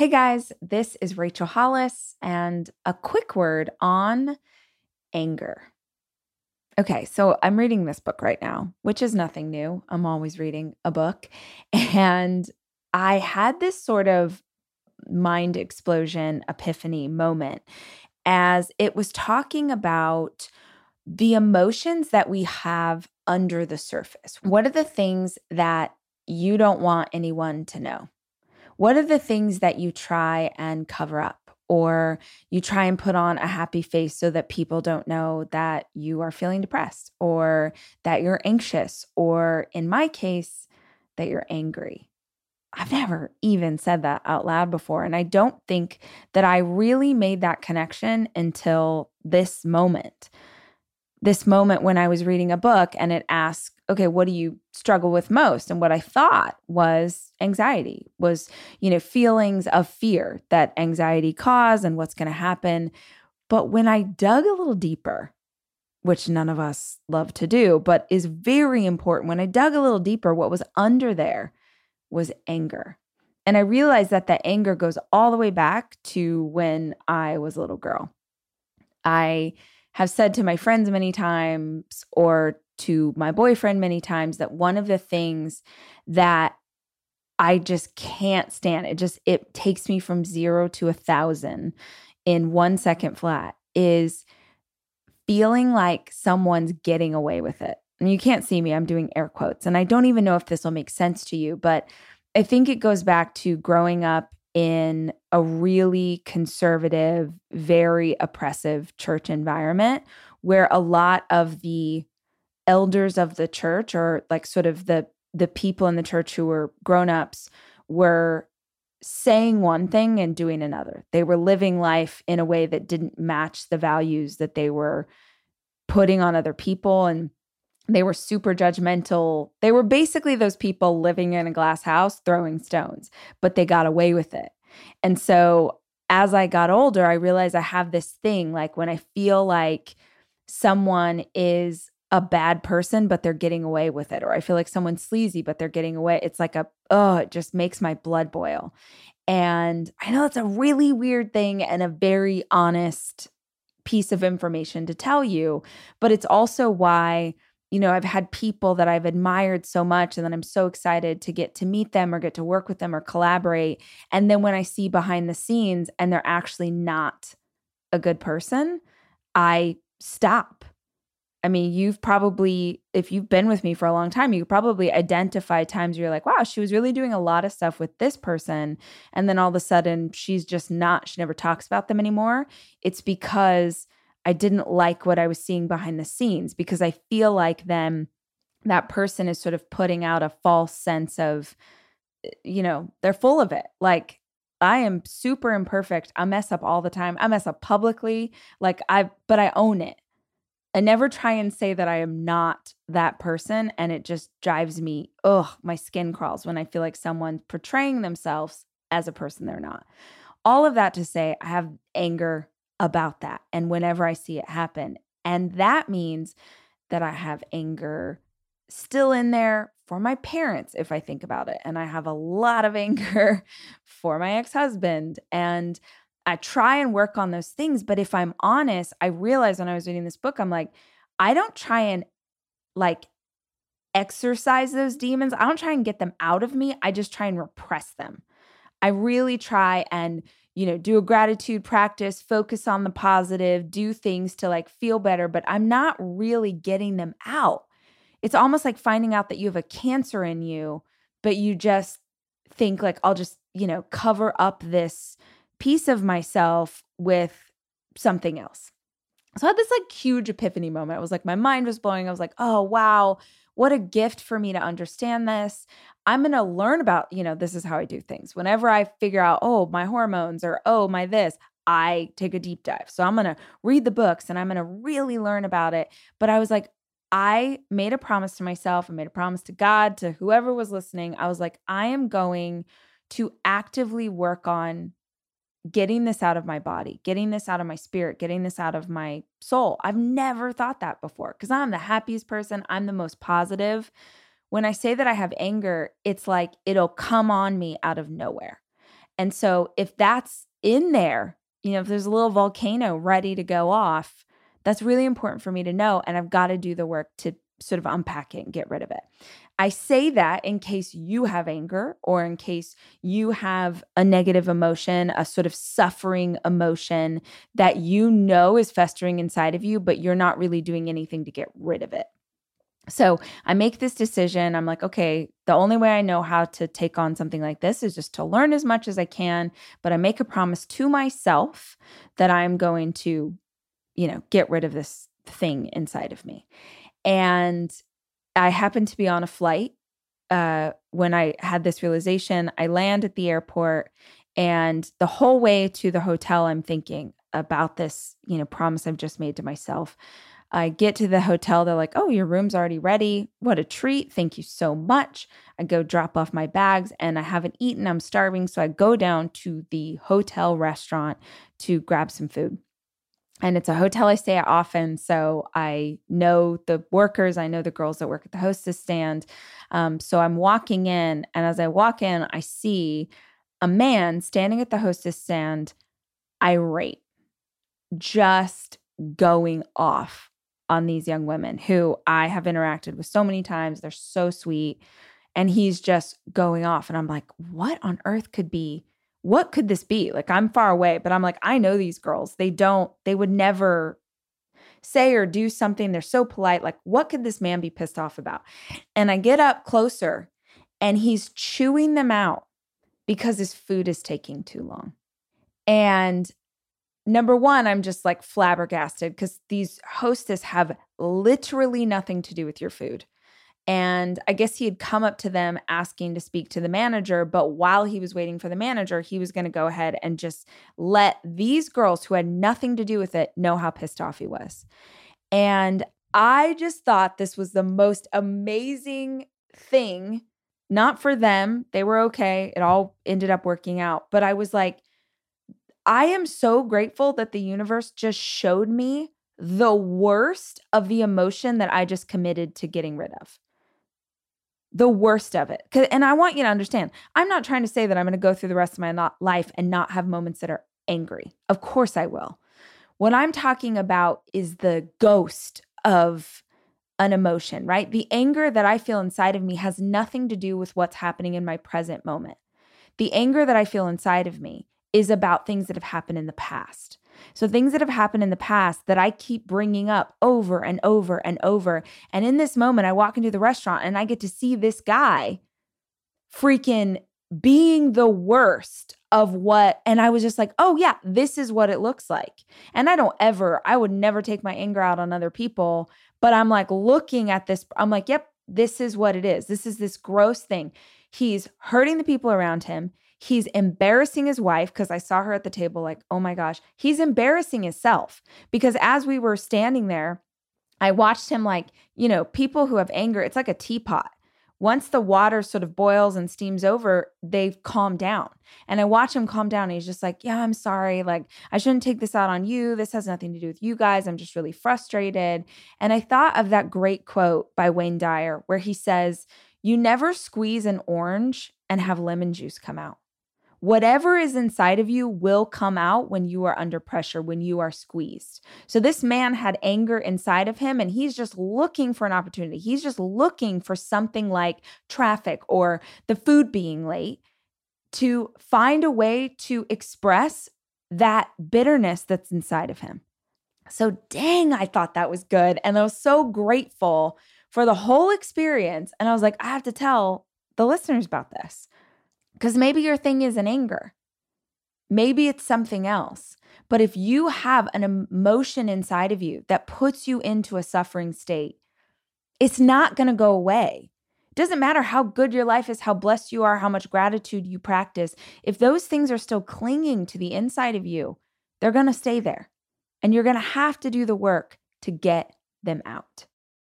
Hey guys, this is Rachel Hollis, and a quick word on anger. Okay, so I'm reading this book right now, which is nothing new. I'm always reading a book. And I had this sort of mind explosion epiphany moment as it was talking about the emotions that we have under the surface. What are the things that you don't want anyone to know? What are the things that you try and cover up? Or you try and put on a happy face so that people don't know that you are feeling depressed or that you're anxious, or in my case, that you're angry. I've never even said that out loud before. And I don't think that I really made that connection until this moment. This moment when I was reading a book and it asked, okay, what do you struggle with most? And what I thought was anxiety, was, you know, feelings of fear that anxiety cause and what's going to happen. But when I dug a little deeper, which none of us love to do, but is very important, when I dug a little deeper, what was under there was anger. And I realized that that anger goes all the way back to when I was a little girl. I have said to my friends many times or to my boyfriend many times that one of the things that I just can't stand it just it takes me from 0 to a 1000 in 1 second flat is feeling like someone's getting away with it and you can't see me, I'm doing air quotes. And I don't even know if this will make sense to you, but I think it goes back to growing up in a really conservative, very oppressive church environment where a lot of the elders of the church or like sort of the the people in the church who were grown-ups were saying one thing and doing another. They were living life in a way that didn't match the values that they were putting on other people and they were super judgmental. They were basically those people living in a glass house throwing stones, but they got away with it. And so as I got older, I realized I have this thing like when I feel like someone is a bad person, but they're getting away with it, or I feel like someone's sleazy, but they're getting away. It's like a, oh, it just makes my blood boil. And I know it's a really weird thing and a very honest piece of information to tell you, but it's also why you know, I've had people that I've admired so much, and then I'm so excited to get to meet them or get to work with them or collaborate. And then when I see behind the scenes and they're actually not a good person, I stop. I mean, you've probably, if you've been with me for a long time, you probably identify times you're like, wow, she was really doing a lot of stuff with this person. And then all of a sudden, she's just not, she never talks about them anymore. It's because I didn't like what I was seeing behind the scenes because I feel like then that person is sort of putting out a false sense of, eh, you know, they're full of it. Like, I am super imperfect. I mess up all the time. I mess up publicly. Like, I, but I own it. I never try and say that I am not that person. And it just drives me, ugh, my skin crawls when I feel like someone's portraying themselves as a person they're not. All of that to say, I have anger about that and whenever I see it happen. And that means that I have anger still in there for my parents, if I think about it. And I have a lot of anger for my ex husband. And I try and work on those things. But if I'm honest, I realized when I was reading this book, I'm like, I don't try and like exercise those demons. I don't try and get them out of me. I just try and repress them. I really try and you know, do a gratitude practice, focus on the positive, do things to like feel better, but I'm not really getting them out. It's almost like finding out that you have a cancer in you, but you just think like I'll just, you know, cover up this piece of myself with something else. So I had this like huge epiphany moment. It was like my mind was blowing. I was like, "Oh, wow. What a gift for me to understand this. I'm going to learn about, you know, this is how I do things. Whenever I figure out, oh, my hormones or oh, my this, I take a deep dive. So I'm going to read the books and I'm going to really learn about it. But I was like, I made a promise to myself, I made a promise to God, to whoever was listening. I was like, I am going to actively work on getting this out of my body, getting this out of my spirit, getting this out of my soul. I've never thought that before because I'm the happiest person. I'm the most positive. When I say that I have anger, it's like it'll come on me out of nowhere. And so if that's in there, you know, if there's a little volcano ready to go off, that's really important for me to know. And I've got to do the work to sort of unpack it and get rid of it. I say that in case you have anger or in case you have a negative emotion, a sort of suffering emotion that you know is festering inside of you, but you're not really doing anything to get rid of it. So I make this decision. I'm like, okay, the only way I know how to take on something like this is just to learn as much as I can. But I make a promise to myself that I'm going to, you know, get rid of this thing inside of me. And I happened to be on a flight uh, when I had this realization. I land at the airport, and the whole way to the hotel, I'm thinking about this, you know, promise I've just made to myself. I get to the hotel. They're like, oh, your room's already ready. What a treat. Thank you so much. I go drop off my bags and I haven't eaten. I'm starving. So I go down to the hotel restaurant to grab some food. And it's a hotel I stay at often. So I know the workers, I know the girls that work at the hostess stand. Um, so I'm walking in. And as I walk in, I see a man standing at the hostess stand, irate, just going off on these young women who I have interacted with so many times. They're so sweet. And he's just going off. And I'm like, what on earth could be? What could this be? Like, I'm far away, but I'm like, I know these girls. They don't, they would never say or do something. They're so polite. Like, what could this man be pissed off about? And I get up closer and he's chewing them out because his food is taking too long. And number one, I'm just like flabbergasted because these hostess have literally nothing to do with your food. And I guess he had come up to them asking to speak to the manager. But while he was waiting for the manager, he was going to go ahead and just let these girls who had nothing to do with it know how pissed off he was. And I just thought this was the most amazing thing. Not for them, they were okay. It all ended up working out. But I was like, I am so grateful that the universe just showed me the worst of the emotion that I just committed to getting rid of. The worst of it. And I want you to understand, I'm not trying to say that I'm going to go through the rest of my life and not have moments that are angry. Of course I will. What I'm talking about is the ghost of an emotion, right? The anger that I feel inside of me has nothing to do with what's happening in my present moment. The anger that I feel inside of me is about things that have happened in the past. So, things that have happened in the past that I keep bringing up over and over and over. And in this moment, I walk into the restaurant and I get to see this guy freaking being the worst of what. And I was just like, oh, yeah, this is what it looks like. And I don't ever, I would never take my anger out on other people. But I'm like looking at this, I'm like, yep, this is what it is. This is this gross thing. He's hurting the people around him. He's embarrassing his wife because I saw her at the table, like, oh my gosh, he's embarrassing himself. Because as we were standing there, I watched him, like, you know, people who have anger, it's like a teapot. Once the water sort of boils and steams over, they calm down. And I watch him calm down. And he's just like, Yeah, I'm sorry. Like, I shouldn't take this out on you. This has nothing to do with you guys. I'm just really frustrated. And I thought of that great quote by Wayne Dyer where he says, You never squeeze an orange and have lemon juice come out whatever is inside of you will come out when you are under pressure, when you are squeezed. So this man had anger inside of him and he's just looking for an opportunity. He's just looking for something like traffic or the food being late to find a way to express that bitterness that's inside of him. So, dang, I thought that was good. And I was so grateful for the whole experience. And I was like, I have to tell the listeners about this. Because maybe your thing is an anger. Maybe it's something else. But if you have an emotion inside of you that puts you into a suffering state, it's not going to go away. It doesn't matter how good your life is, how blessed you are, how much gratitude you practice. If those things are still clinging to the inside of you, they're going to stay there. And you're going to have to do the work to get them out.